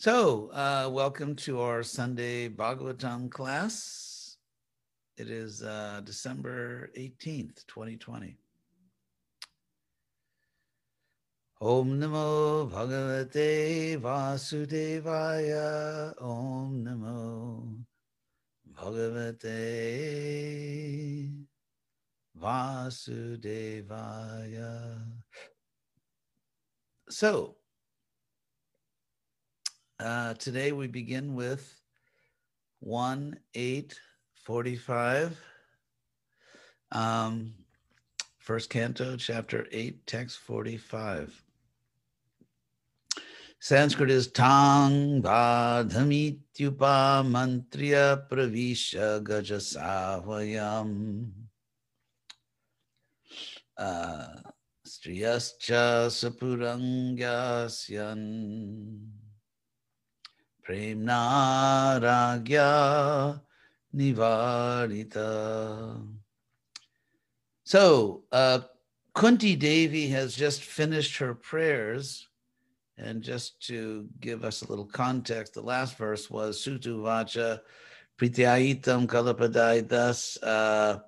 So, uh, welcome to our Sunday Bhagavatam class. It is uh, December 18th, 2020. Om Namo Bhagavate Vasudevaya. Om Namo Bhagavate Vasudevaya. So, uh, today we begin with 1 8 45. Um, first canto, chapter 8, text 45. Sanskrit is tang badhamityupa mantriya pravisha gajasavayam. Uh, striyascha sapurangyasyan. Premna Ragya Nivarita. So, uh, Kunti Devi has just finished her prayers. And just to give us a little context, the last verse was Sutu Vacha Prityaitam Kalapadaitas uh,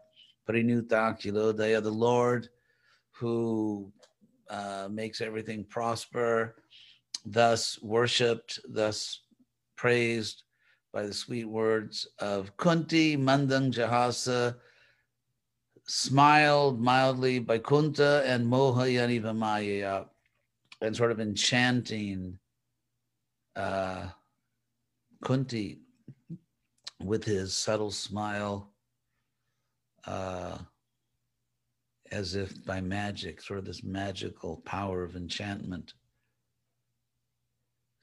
Prinutakulodaya, the Lord who uh, makes everything prosper, thus worshipped, thus praised by the sweet words of Kunti Mandang Jahasa, smiled mildly by Kunta and Moha Yanivamaya, and sort of enchanting uh, Kunti with his subtle smile, uh, as if by magic, sort of this magical power of enchantment.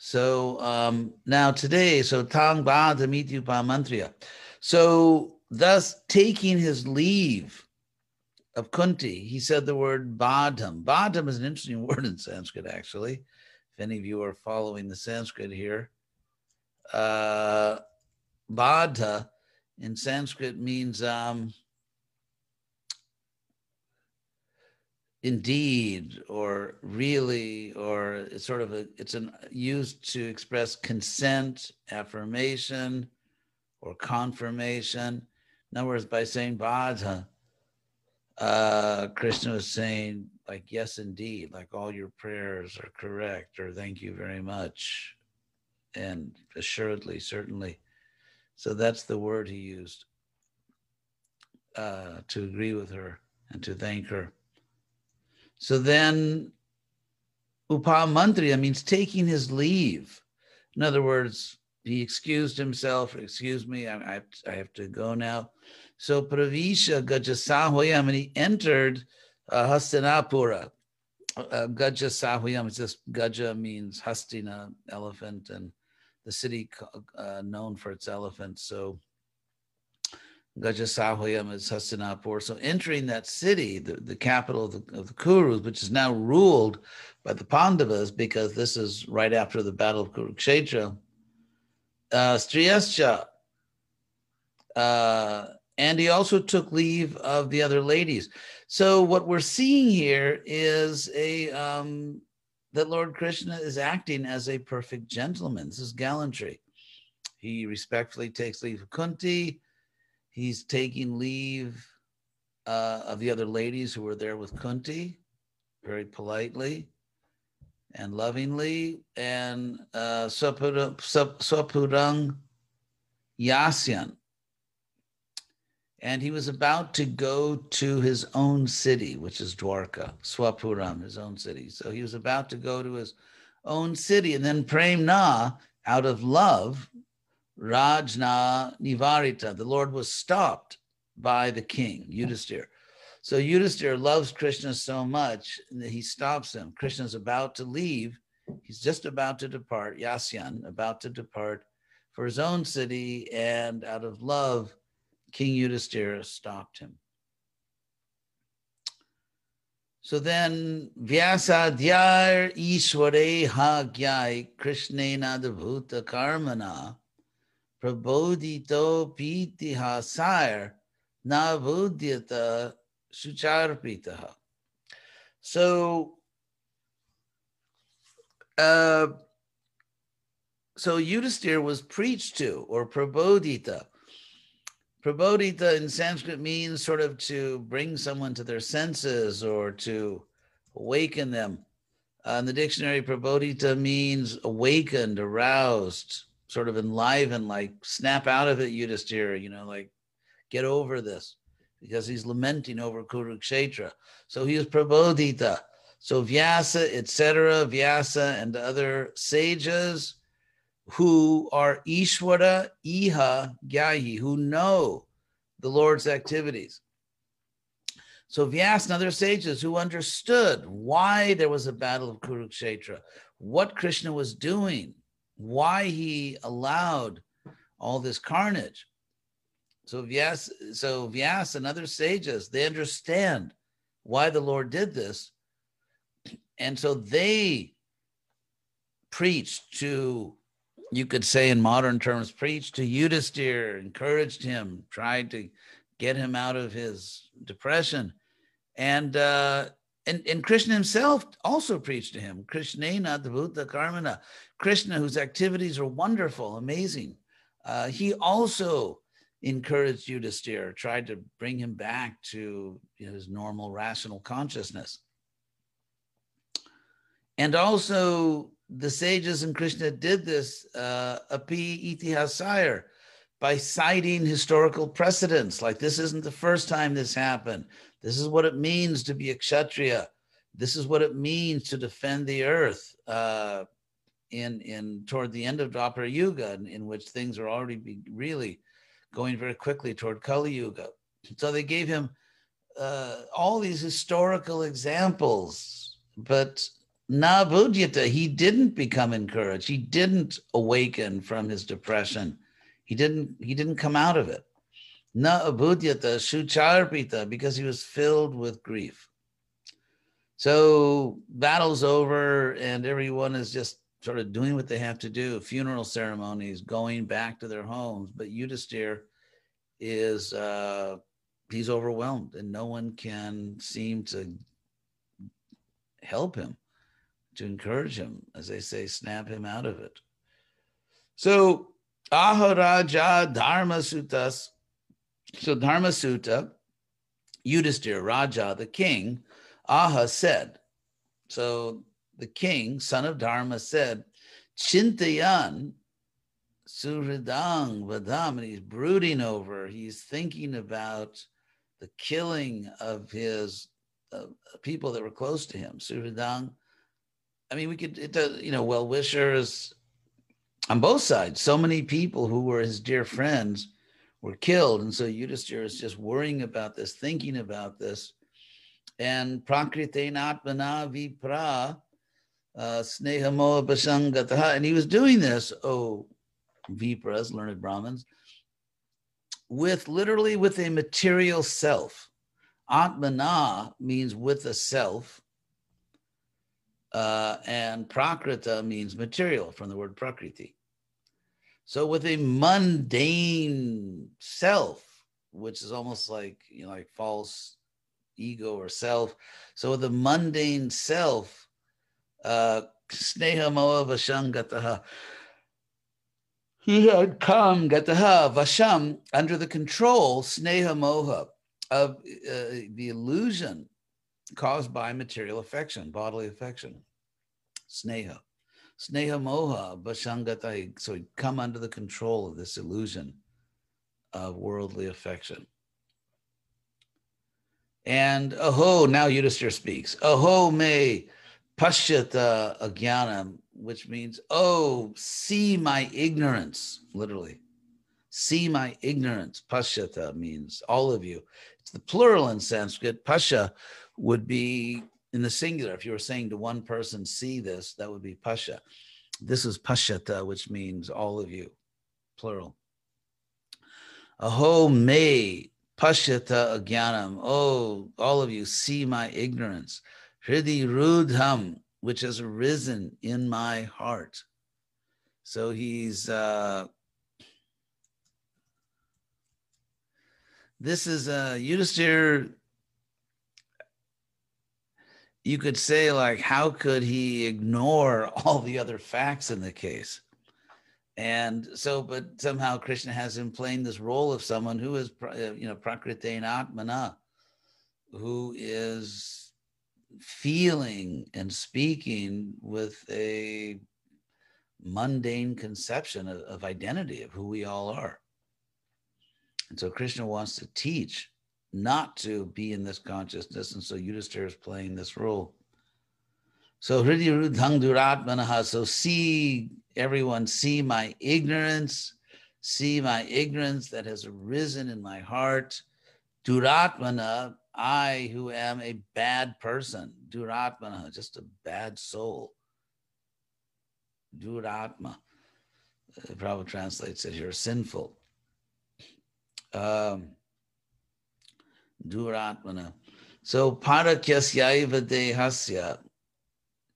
So um, now today, so Tang Ba you, Mantria. So thus taking his leave of Kunti, he said the word Badham. Badham is an interesting word in Sanskrit, actually. If any of you are following the Sanskrit here, uh, Badha in Sanskrit means um, indeed or really or it's sort of a it's an used to express consent affirmation or confirmation. In other words by saying badha uh krishna was saying like yes indeed like all your prayers are correct or thank you very much and assuredly certainly. So that's the word he used uh to agree with her and to thank her so then Upamantria means taking his leave. In other words, he excused himself, excuse me, I, I, have, to, I have to go now. So Pravisha Gajasahoyam, and he entered uh, Hastinapura. Uh, Gaja Sahuyam, it's just Gaja means Hastina, elephant, and the city uh, known for its elephants. So Gajasahayam is Hastinapur. So entering that city, the, the capital of the, of the Kurus, which is now ruled by the Pandavas, because this is right after the Battle of Kurukshetra, uh, Striyascha, uh, and he also took leave of the other ladies. So what we're seeing here is a um, that Lord Krishna is acting as a perfect gentleman. This is gallantry. He respectfully takes leave of Kunti He's taking leave uh, of the other ladies who were there with Kunti very politely and lovingly. And uh, Swapurang Yasyan. And he was about to go to his own city, which is Dwarka, Swapuram, his own city. So he was about to go to his own city. And then Prem Na, out of love, Rajna Nivarita. The Lord was stopped by the king, Yudhisthira. So Yudhisthira loves Krishna so much that he stops him. Krishna's about to leave. He's just about to depart, Yasyan, about to depart for his own city. And out of love, King Yudhisthira stopped him. So then, Vyasadhyar Ishware Ha Gyai Krishnena Bhuta Karmana prabodhito pitihasar navudyata sucharpitaha. So, uh, so Yudhisthira was preached to or prabodita. Prabodita in Sanskrit means sort of to bring someone to their senses or to awaken them. Uh, in the dictionary, prabodita means awakened, aroused, sort of enlivened, like snap out of it, Yudhisthira, you know, like get over this because he's lamenting over Kurukshetra. So he was prabodhita. So Vyasa, etc., Vyasa and other sages who are Ishwara Iha Gyahi, who know the Lord's activities. So Vyas and other sages who understood why there was a battle of Kurukshetra, what Krishna was doing, why he allowed all this carnage. So Vyas, so Vyas and other sages, they understand why the Lord did this. And so they preached to you could say in modern terms, preached to Yudhisthira, encouraged him, tried to get him out of his depression. And uh, and, and Krishna himself also preached to him. Krishna, not Krishnena Adbhuta Karmana. Krishna, whose activities are wonderful, amazing. Uh, he also encouraged Yudhisthira, tried to bring him back to his normal rational consciousness. And also the sages and Krishna did this, uh, api itihasayar, by citing historical precedents. Like this isn't the first time this happened. This is what it means to be a kshatriya. This is what it means to defend the earth uh, in in toward the end of Dwapara Yuga, in, in which things are already be really going very quickly toward Kali Yuga. So they gave him uh, all these historical examples, but Nabudyata, he didn't become encouraged. He didn't awaken from his depression. He didn't, he didn't come out of it. Na abhudyata shucharpita, because he was filled with grief. So battle's over and everyone is just sort of doing what they have to do, funeral ceremonies, going back to their homes. But Yudhisthira is uh, he's overwhelmed and no one can seem to help him to encourage him, as they say, snap him out of it. So Aharaja Dharma Sutas. So Dharma Sutta, Yudhisthira Raja, the king, Aha said. So the king, son of Dharma, said, Chintayan Suridang Vadam, and he's brooding over, he's thinking about the killing of his uh, people that were close to him. Suridang, I mean, we could, it does, you know, well wishers on both sides. So many people who were his dear friends were killed. And so Yudhisthira is just worrying about this, thinking about this. And prakrite atmana vipra uh, snehamoa basangataha. And he was doing this, oh, vipras, learned Brahmins, with literally with a material self. Atmana means with a self uh, and prakrita means material from the word prakriti. So with a mundane self, which is almost like you know, like false ego or self. So with a mundane self, uh, sneha moa vasham gataha. He had come gataha vasham under the control sneha moha of uh, the illusion caused by material affection, bodily affection, sneha. Sneha moha bashangatai. So come under the control of this illusion of worldly affection. And aho, now Yudhisthira speaks. Aho me pashyata agyanam, which means, oh, see my ignorance, literally. See my ignorance. Pashyata means all of you. It's the plural in Sanskrit. Pasha would be in the singular. If you were saying to one person, see this, that would be pasha. This is pashata, which means all of you, plural. Aho me pashata agyanam. Oh, all of you, see my ignorance. Hridi rudham, which has arisen in my heart. So he's uh, this is uh Yudhisthira you could say like how could he ignore all the other facts in the case And so, but somehow Krishna has him playing this role of someone who is, uh, you know, prakritein atmana, who is feeling and speaking with a mundane conception of, of identity of who we all are. And so Krishna wants to teach not to be in this consciousness. And so Yudhisthira is playing this role. So Hridirudhang Duratmanaha. So see everyone, see my ignorance, see my ignorance that has arisen in my heart. Duratmana, I who am a bad person. Duratmana, just a bad soul. Duratma. The Prabhupada translates it here, sinful. Um, Duratmana. So parakyasyaiva dehasya,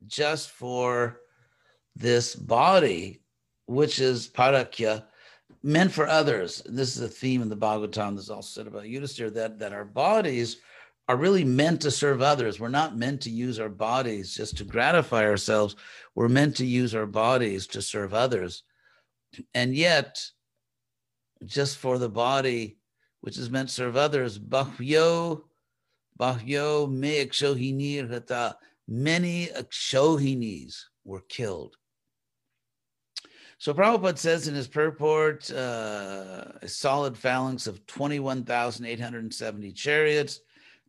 just for this body, which is parakya, meant for others. This is a theme in the Bhagavatam that's also said about Yudhisthira, that, that our bodies are really meant to serve others. We're not meant to use our bodies just to gratify ourselves. We're meant to use our bodies to serve others. And yet, just for the body, which is meant to serve others, bahyo, bahyo me akshohinir hata, many akshohinis were killed. So Prabhupada says in his purport, uh, a solid phalanx of 21,870 chariots,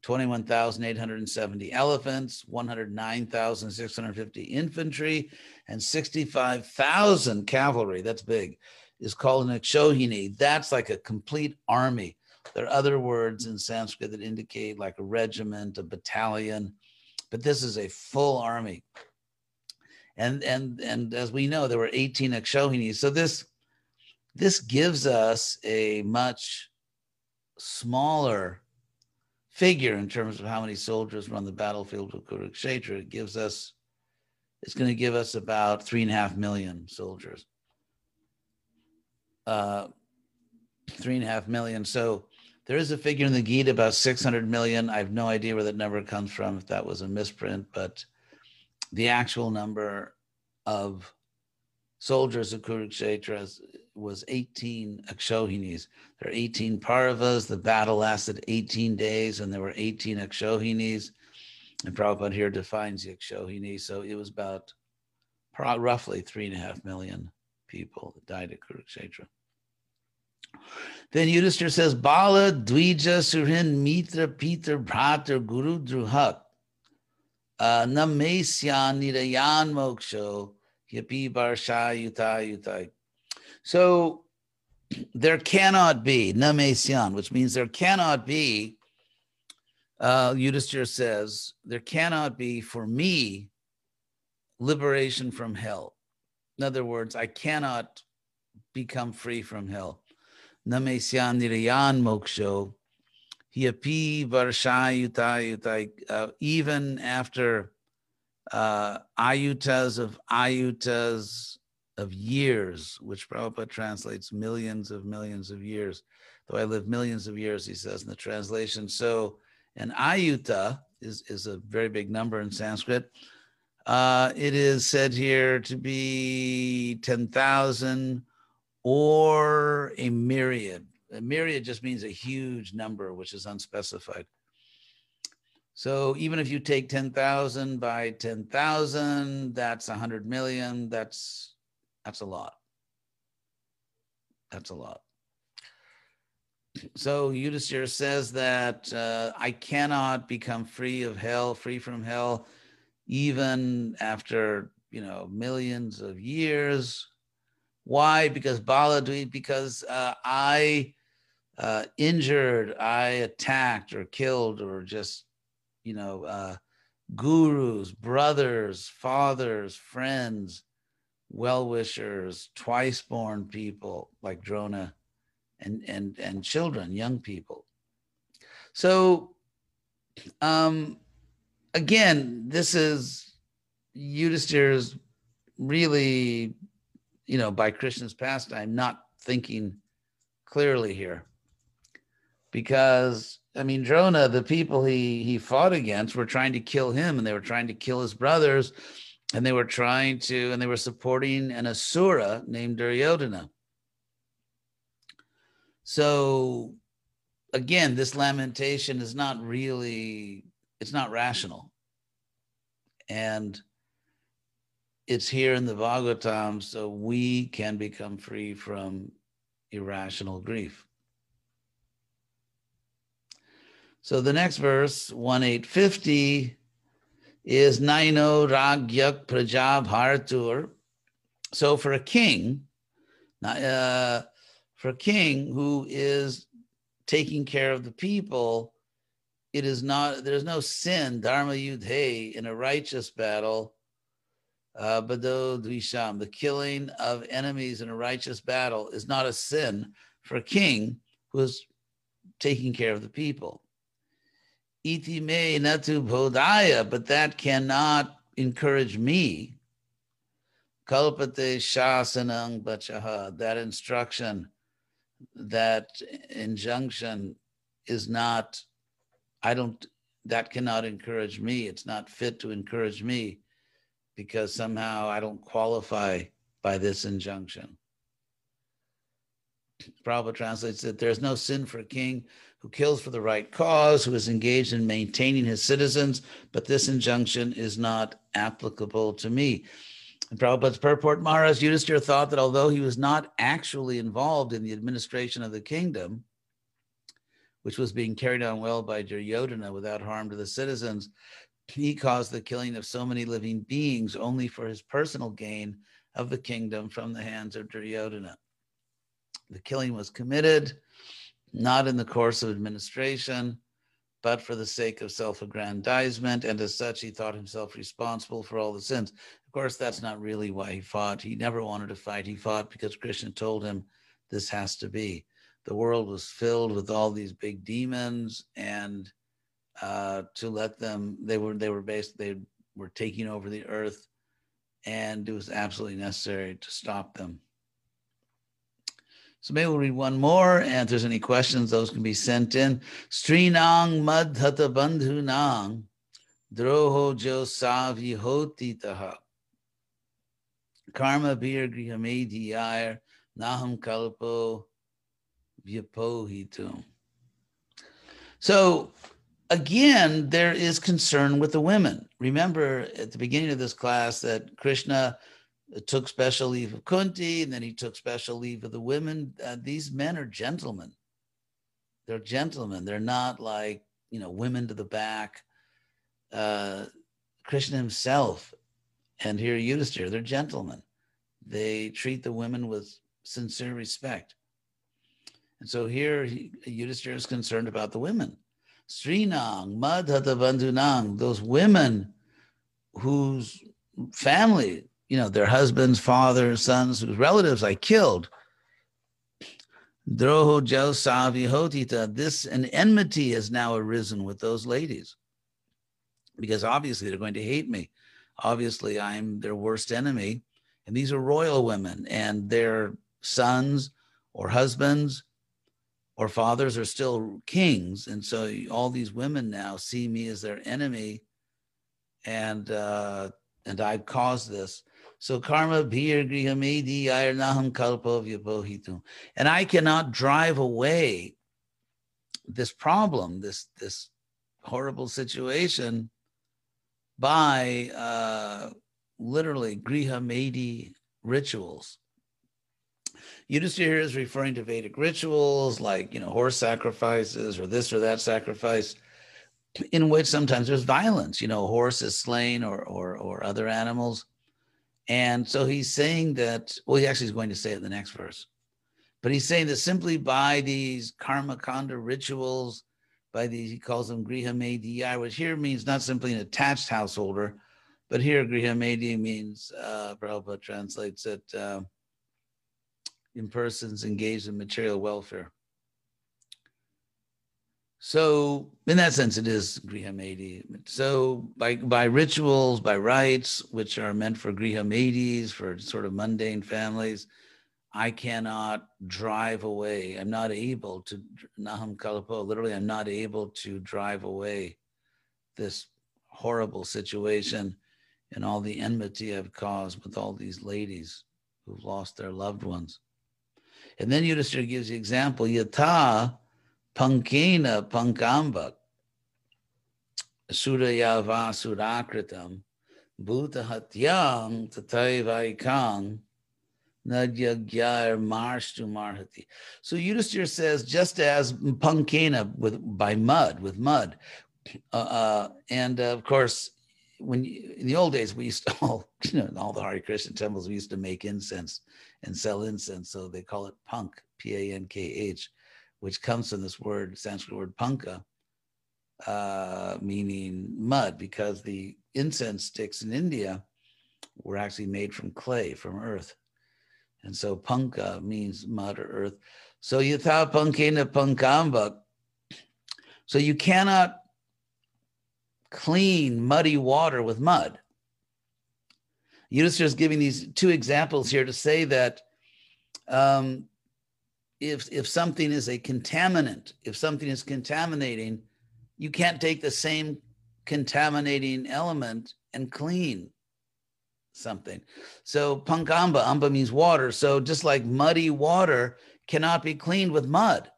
21,870 elephants, 109,650 infantry, and 65,000 cavalry. That's big. Is called an Akshohini. That's like a complete army. There are other words in Sanskrit that indicate like a regiment, a battalion, but this is a full army. And and and as we know, there were 18 Akshohinis. So this this gives us a much smaller figure in terms of how many soldiers were on the battlefield of Kurukshetra. It gives us, it's going to give us about three and a half million soldiers. Uh, three and a half million. So there is a figure in the Gita about 600 million. I have no idea where that number comes from, if that was a misprint, but the actual number of soldiers of Kurukshetra was 18 Akshohinis. There are 18 Parvas. The battle lasted 18 days, and there were 18 Akshohinis. And Prabhupada here defines the Akshohini. So it was about roughly three and a half million people that died at Kurukshetra. Then Yudhisthira says, Bala, Dvija, Surhin, Mitra, Peter, Bhratar, Guru, Druhak, uh, Namesyan, Nirayan, Moksho, Yapi, Barsha, Yuta, Yutai. So there cannot be namesyan, which means there cannot be, uh, says, there cannot be for me liberation from hell. In other words, I cannot become free from hell. Namesyan nirayan moksho, hiapi varshayutai uh, even after uh, ayutas of ayutas of years, which Prabhupada translates millions of millions of years. Though I live millions of years, he says in the translation. So an ayuta is, is a very big number in Sanskrit. Uh, it is said here to be 10,000 or a myriad. A myriad just means a huge number, which is unspecified. So even if you take 10,000 by 10,000, that's 100 million. That's that's a lot. That's a lot. So Yudhisthira says that uh, I cannot become free of hell, free from hell, even after you know millions of years. Why? Because Baladvi, because uh, I uh, injured, I attacked or killed or just you know uh, gurus, brothers, fathers, friends, well wishers, twice born people like Drona, and and and children, young people. So, um, again, this is Yudhisthira's really, you know, by Krishna's pastime, not thinking clearly here, because I mean, Drona, the people he he fought against were trying to kill him, and they were trying to kill his brothers and they were trying to, and they were supporting an Asura named Duryodhana. So again, this lamentation is not really, it's not rational. And it's here in the Bhagavatam, so we can become free from irrational grief. So the next verse, 1850, is Naino Ragyak Prajab Hartur. So for a king, uh, for a king who is taking care of the people, it is not, there's no sin, Dharma Yudhe, in a righteous battle. Uh, the killing of enemies in a righteous battle is not a sin for a king who is taking care of the people. Iti me natu bodaya, but that cannot encourage me. Kalpate shasanang bachaha, that instruction, that injunction is not, I don't, that cannot encourage me. It's not fit to encourage me because somehow I don't qualify by this injunction. Prabhupada translates that there's no sin for a king who kills for the right cause, who is engaged in maintaining his citizens, but this injunction is not applicable to me. And Prabhupada's purport, Maharaj Yudhisthira thought that although he was not actually involved in the administration of the kingdom, which was being carried on well by Duryodhana without harm to the citizens, he caused the killing of so many living beings only for his personal gain of the kingdom from the hands of Duryodhana. The killing was committed not in the course of administration, but for the sake of self aggrandizement. And as such, he thought himself responsible for all the sins. Of course, that's not really why he fought. He never wanted to fight. He fought because Krishna told him this has to be. The world was filled with all these big demons, and uh, to let them, they were they were based, they were taking over the earth, and it was absolutely necessary to stop them. So maybe we'll read one more, and if there's any questions, those can be sent in. Strinang madhata bandhu nang droho jo savi hoti taha. Karma bir grihamedi ayar naham kalpo vyapohitum. So again, there is concern with the women. Remember at the beginning of this class that Krishna took special leave of Kunti, and then he took special leave of the women. Uh, these men are gentlemen. They're gentlemen. They're not like, you know, women to the back. Uh, Krishna himself and here Yudhisthira, they're gentlemen. They treat the women with sincere respect. And so here he, Yudhisthira is concerned about the women. Srinang, Madhata Bandhunang, those women whose family you know, their husbands, fathers, sons, whose relatives I killed. Droho Savi Hotita, this an enmity has now arisen with those ladies. Because obviously they're going to hate me. Obviously, I'm their worst enemy. And these are royal women, and their sons or husbands or fathers are still kings. And so all these women now see me as their enemy. And uh, and I've caused this. So karma bhir grihamedi ayarnaham kalpa. And I cannot drive away this problem, this this horrible situation by uh, literally grihamedi rituals. Yudhisthira is referring to Vedic rituals like, you know, horse sacrifices or this or that sacrifice in which sometimes there's violence, you know, horse is slain or, or, or other animals. And so he's saying that, well, he actually is going to say it in the next verse. But he's saying that simply by these karma kanda rituals, by these, he calls them griha which here means not simply an attached householder, but here griha medi means, uh, Prabhupada translates it, uh, in persons engaged in material welfare. So in that sense, it is grihamedi. So by by rituals, by rites, which are meant for grihamedis, for sort of mundane families, I cannot drive away. I'm not able to naham kalapo. Literally, I'm not able to drive away this horrible situation and all the enmity I've caused with all these ladies who've lost their loved ones. And then Yudhishthira gives the example, Yata Pankena Pankamba Surayava Surakritam Bhuta Hatyam Tataivaikang Nadyagyar Marshtu Marhati. So Yudhishthira says, just as Pankena with by mud, with mud. Uh, uh, and uh, of course, when you, in the old days we used to all you know in all the Hare Krishna temples we used to make incense and sell incense so they call it punk p-a-n-k-h which comes from this word Sanskrit word panka uh, meaning mud because the incense sticks in India were actually made from clay from earth. And so panka means mud or earth. So yatha pankena pankamba. So you cannot clean, muddy water with mud. Yudhishthira is giving these two examples here to say that um, if, if something is a contaminant, if something is contaminating, you can't take the same contaminating element and clean something. So pankamba, amba means water. So just like muddy water cannot be cleaned with mud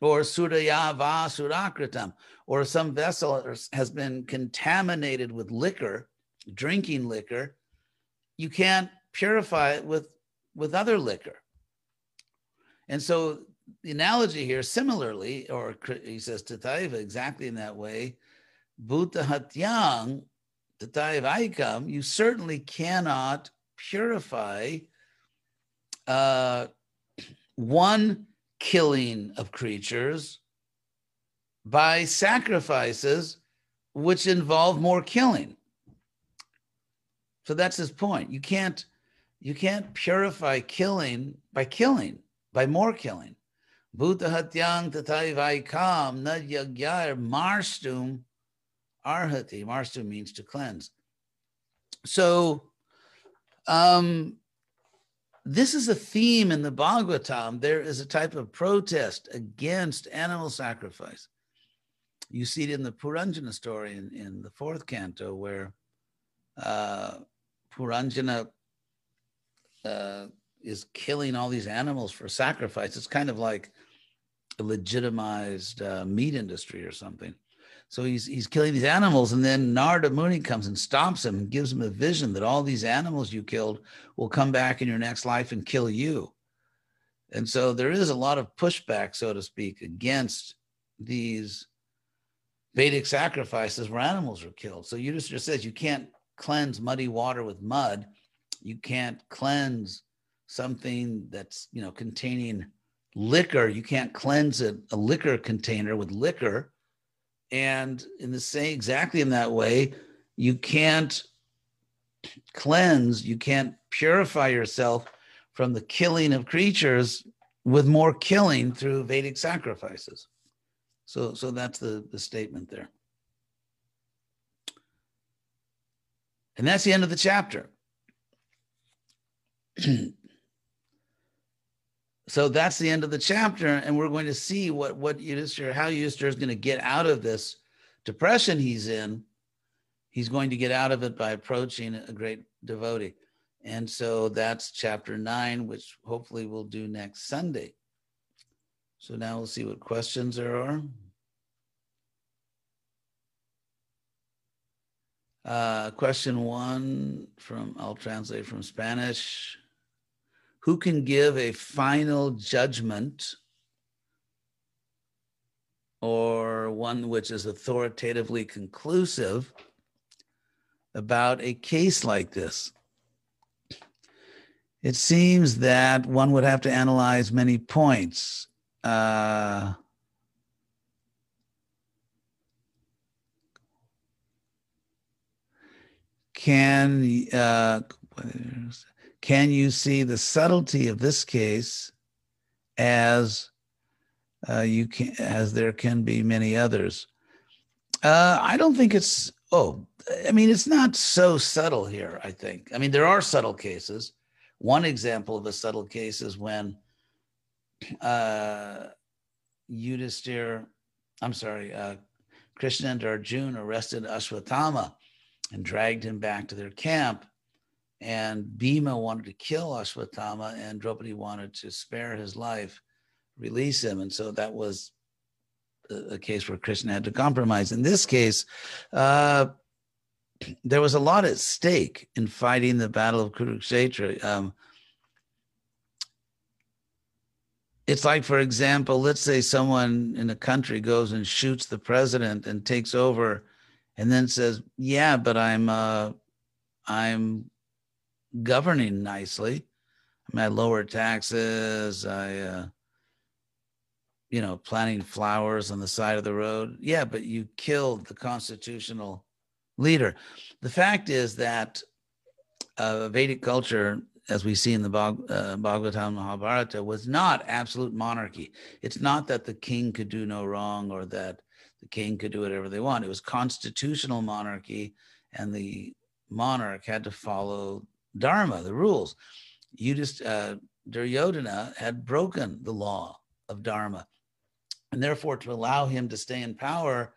or surayava surakritam, or some vessel has been contaminated with liquor, drinking liquor, you can't purify it with, with other liquor. And so the analogy here, similarly, or he says Tataiva exactly in that way, Bhuta Hatyang, Tataiva Aikam, you certainly cannot purify uh, one killing of creatures by sacrifices which involve more killing. So that's his point. You can't you can't purify killing by killing, by more killing. Bhuta hatyang tatai vaikam na yagyar marstum arhati. Marstum means to cleanse. So um, this is a theme in the Bhagavatam. There is a type of protest against animal sacrifice. You see it in the Puranjana story in, in the fourth canto, where uh, Puranjana uh, is killing all these animals for sacrifice. It's kind of like a legitimized uh, meat industry or something. So he's he's killing these animals, and then Narada Muni comes and stops him and gives him a vision that all these animals you killed will come back in your next life and kill you. And so there is a lot of pushback, so to speak, against these Vedic sacrifices where animals are killed. So Yudhishthira says you can't cleanse muddy water with mud. You can't cleanse something that's you know containing liquor. You can't cleanse a, a liquor container with liquor and in the same, exactly in that way, you can't cleanse, you can't purify yourself from the killing of creatures with more killing through Vedic sacrifices. So, so that's the, the statement there. And that's the end of the chapter. so that's the end of the chapter and we're going to see what what Yudhishthira, how Yudhishthira is going to get out of this depression he's in. He's going to get out of it by approaching a great devotee. And so that's chapter 9 which hopefully we'll do next sunday. So now we'll see what questions there are uh, question one from i'll translate from spanish who can give a final judgment or one which is authoritatively conclusive about a case like this. It seems that one would have to analyze many points. Uh, can uh, can you see the subtlety of this case as uh, you can as there can be many others? Uh, I don't think it's oh, I mean it's not so subtle here. I think I mean there are subtle cases. One example of a subtle case is when uh, Yudhisthira, I'm sorry, uh, Krishna and Arjuna arrested Ashwatthama and dragged him back to their camp. And Bhima wanted to kill Ashwatthama, and Draupadi wanted to spare his life, release him. And so that was a, a case where Krishna had to compromise. In this case, uh, there was a lot at stake in fighting the Battle of Kurukshetra. Um, it's like, for example, let's say someone in a country goes and shoots the president and takes over, and then says, "Yeah, but I'm uh, I'm governing nicely. I mean, I lower taxes. I, uh, you know, planting flowers on the side of the road. Yeah, but you killed the constitutional leader. The fact is that uh, Vedic culture as we see in the Bhag, uh, Bhagavatam Mahabharata, was not absolute monarchy. It's not that the king could do no wrong or that the king could do whatever they want. It was constitutional monarchy, and the monarch had to follow dharma, the rules. You just uh, Duryodhana had broken the law of dharma, and therefore to allow him to stay in power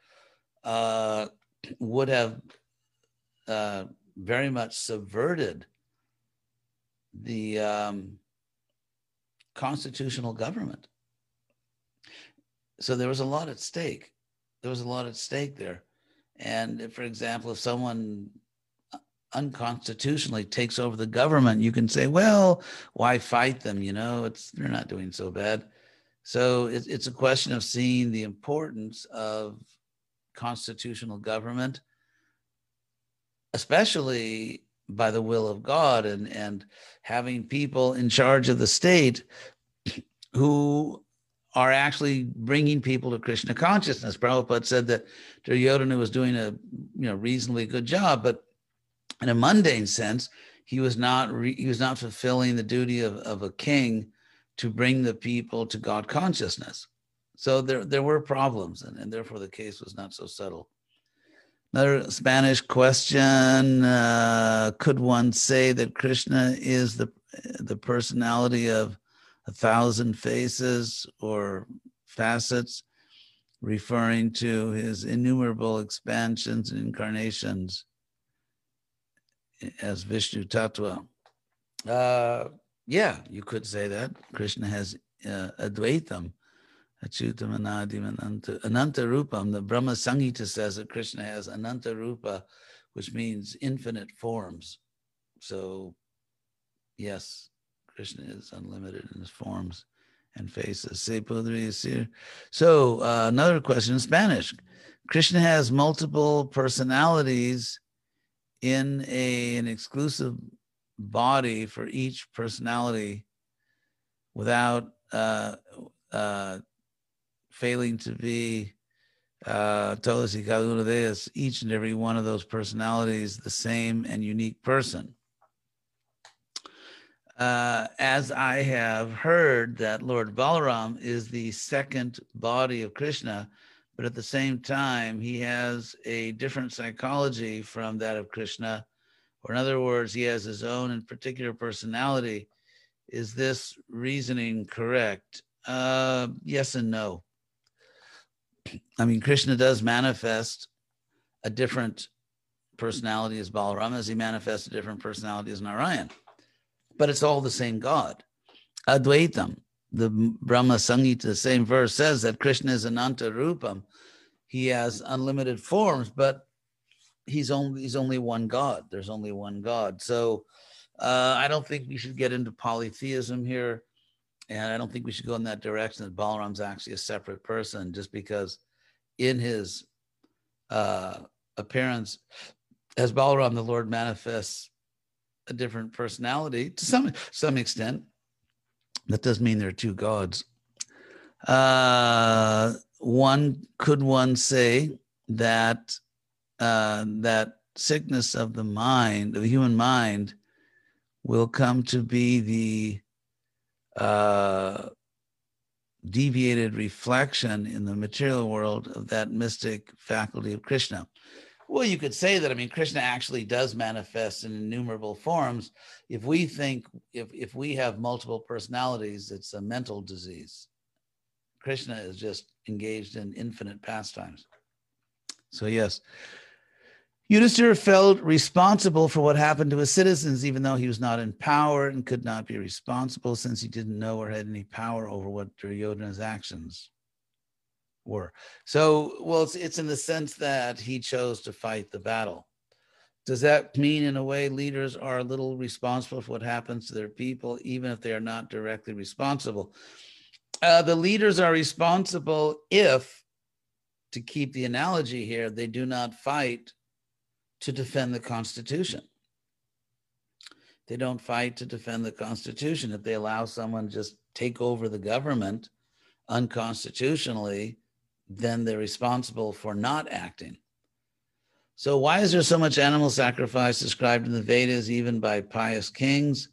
uh, would have uh, very much subverted the um, constitutional government. So there was a lot at stake. There was a lot at stake there. And if, for example, if someone unconstitutionally takes over the government, you can say, well, why fight them? You know, it's they're not doing so bad. So it's, it's a question of seeing the importance of constitutional government, especially by the will of God and, and having people in charge of the state who are actually bringing people to Krishna consciousness. Prabhupada said that Duryodhana was doing a you know reasonably good job, but in a mundane sense, he was not re, he was not fulfilling the duty of, of a king to bring the people to God consciousness. So there there were problems, and, and therefore the case was not so subtle. Another Spanish question: uh, Could one say that Krishna is the the personality of a thousand faces or facets, referring to his innumerable expansions and incarnations as Vishnu Tattva? Uh, yeah, you could say that Krishna has uh, Advaitam, Achyutam Anadim Ananta, Ananta Rupam. The Brahma Samhita says that Krishna has Ananta Rupa, which means infinite forms. So, yes, Krishna is unlimited in his forms and faces. So, uh, another question in Spanish Krishna has multiple personalities in a, an exclusive body for each personality without uh, uh, failing to be uh, uno each and every one of those personalities, the same and unique person. Uh, as I have heard that Lord Balaram is the second body of Krishna, but at the same time, he has a different psychology from that of Krishna, or in other words, he has his own and particular personality. Is this reasoning correct? Uh, yes and no. I mean, Krishna does manifest a different personality as Balaram as he manifests a different personality as Narayan. But it's all the same God. Advaitam, the Brahma Samhita, the same verse says that Krishna is Ananta Rupam. He has unlimited forms, but he's only he's only one God. There's only one God. So uh, I don't think we should get into polytheism here. And I don't think we should go in that direction that Balaram's actually a separate person just because in his uh, appearance as Balaram, the Lord manifests a different personality to some some extent. That doesn't mean there are two gods. Uh, one could one say that uh, that sickness of the mind, of the human mind, will come to be the uh, deviated reflection in the material world of that mystic faculty of Krishna. Well, you could say that. I mean, Krishna actually does manifest in innumerable forms. If we think, if, if we have multiple personalities, it's a mental disease. Krishna is just engaged in infinite pastimes. So, yes, Yudhisthira felt responsible for what happened to his citizens, even though he was not in power and could not be responsible since he didn't know or had any power over what Duryodhana's actions were. So, well, it's, it's in the sense that he chose to fight the battle. Does that mean, in a way, leaders are a little responsible for what happens to their people, even if they are not directly responsible? Uh, the leaders are responsible if, to keep the analogy here, they do not fight to defend the Constitution. They don't fight to defend the Constitution. If they allow someone just take over the government unconstitutionally, then they're responsible for not acting. So, why is there so much animal sacrifice described in the Vedas, even by pious kings?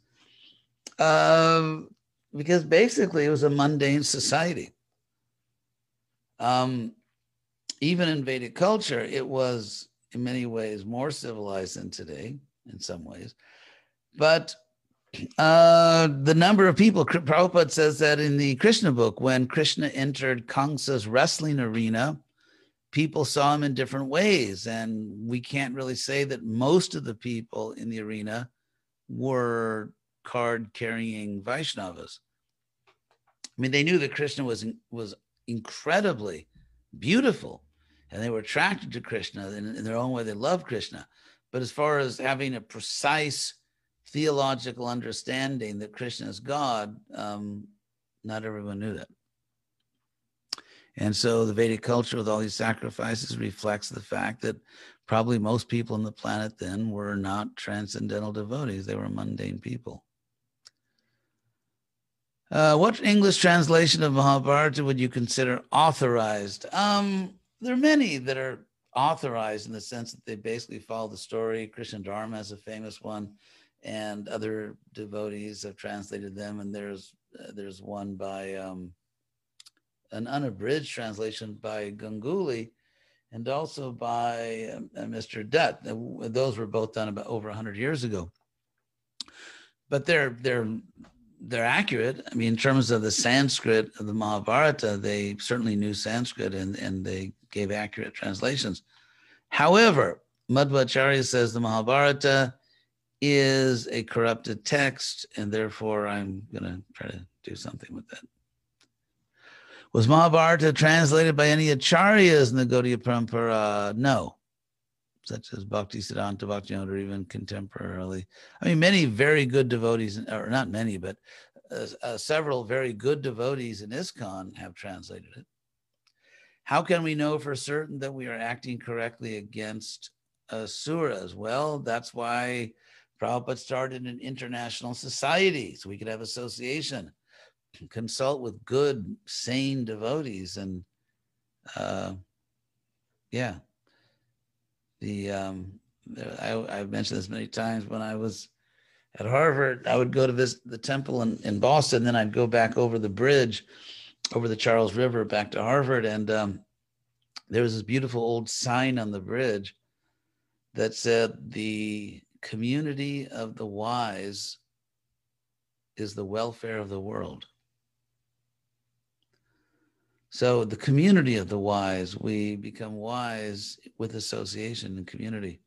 Uh, because basically it was a mundane society. Um, even in Vedic culture, it was in many ways more civilized than today, in some ways. But uh, the number of people, Prabhupada says that in the Krishna book, when Krishna entered Kamsa's wrestling arena, people saw him in different ways. And we can't really say that most of the people in the arena were card carrying Vaishnavas. I mean, they knew that Krishna was, was incredibly beautiful and they were attracted to Krishna in, in their own way. They loved Krishna. But as far as having a precise theological understanding that Krishna is God, um, not everyone knew that. And so the Vedic culture with all these sacrifices reflects the fact that probably most people on the planet then were not transcendental devotees, they were mundane people. Uh, what English translation of Mahabharata would you consider authorized? Um, there are many that are authorized in the sense that they basically follow the story. Krishna Dharma is a famous one, and other devotees have translated them. And there's uh, there's one by um, an unabridged translation by Ganguly and also by uh, Mr. Dutt. Those were both done about over 100 years ago. But they're they're they're accurate. I mean, in terms of the Sanskrit of the Mahabharata, they certainly knew Sanskrit and, and they gave accurate translations. However, Madhvacharya says the Mahabharata is a corrupted text, and therefore I'm going to try to do something with that. Was Mahabharata translated by any acharyas in the Gaudiya Parampara? No, such as Bhakti Siddhanta Bhaktivinoda, or even contemporarily. I mean, many very good devotees, or not many, but uh, uh, several very good devotees in ISKCON have translated it. How can we know for certain that we are acting correctly against asuras? Well, that's why Prabhupada started an international society so we could have association consult with good, sane devotees, and uh, yeah, the um, I, I've mentioned this many times. When I was at Harvard, I would go to visit the temple in, in Boston, then I'd go back over the bridge, over the Charles River, back to Harvard, and um, there was this beautiful old sign on the bridge that said, "The community of the wise is the welfare of the world." So the community of the wise, we become wise with association and community.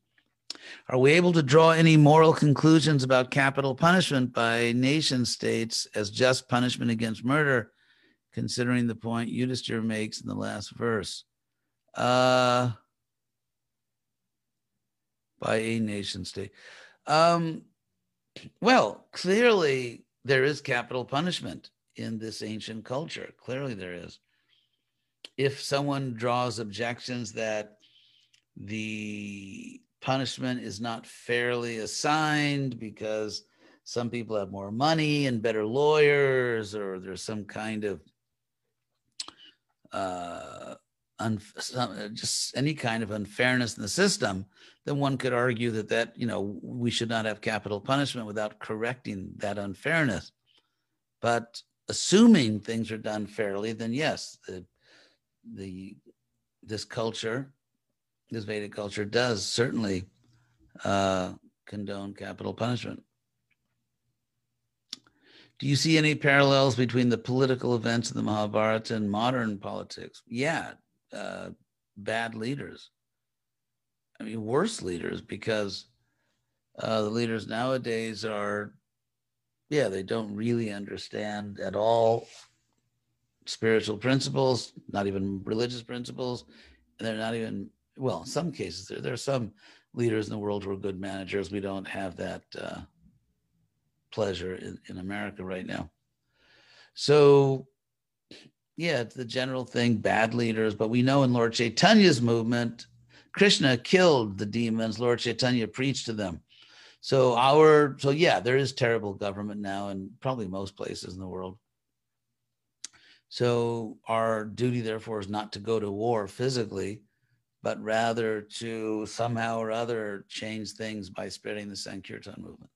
Are we able to draw any moral conclusions about capital punishment by nation states as just punishment against murder, considering the point Yudhisthira makes in the last verse? Uh, by a nation state. Um, well, clearly there is capital punishment in this ancient culture. Clearly there is if someone draws objections that the punishment is not fairly assigned because some people have more money and better lawyers, or there's some kind of uh, un- some, just any kind of unfairness in the system, then one could argue that that you know we should not have capital punishment without correcting that unfairness. But assuming things are done fairly, then yes, the the this culture, this Vedic culture, does certainly uh, condone capital punishment. Do you see any parallels between the political events of the Mahabharata and modern politics? Yeah, uh, bad leaders. I mean, worse leaders because uh, the leaders nowadays are, yeah, they don't really understand at all spiritual principles, not even religious principles, and they're not even well. In some cases, there there are some leaders in the world who are good managers. We don't have that uh, pleasure in, in America right now. So, yeah, it's the general thing, bad leaders. But we know in Lord Chaitanya's movement, Krishna killed the demons. Lord Chaitanya preached to them. So our so yeah, there is terrible government now in probably most places in the world. So our duty, therefore, is not to go to war physically, but rather to somehow or other change things by spreading the Sankirtan movement.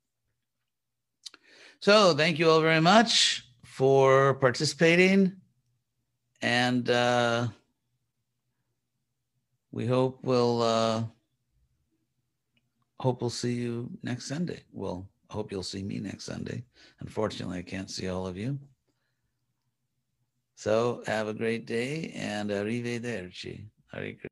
So thank you all very much for participating. And uh, we hope we'll uh, hope we'll see you next Sunday. Well, hope you'll see me next Sunday. Unfortunately, I can't see all of you. So have a great day and arrivederci. Hare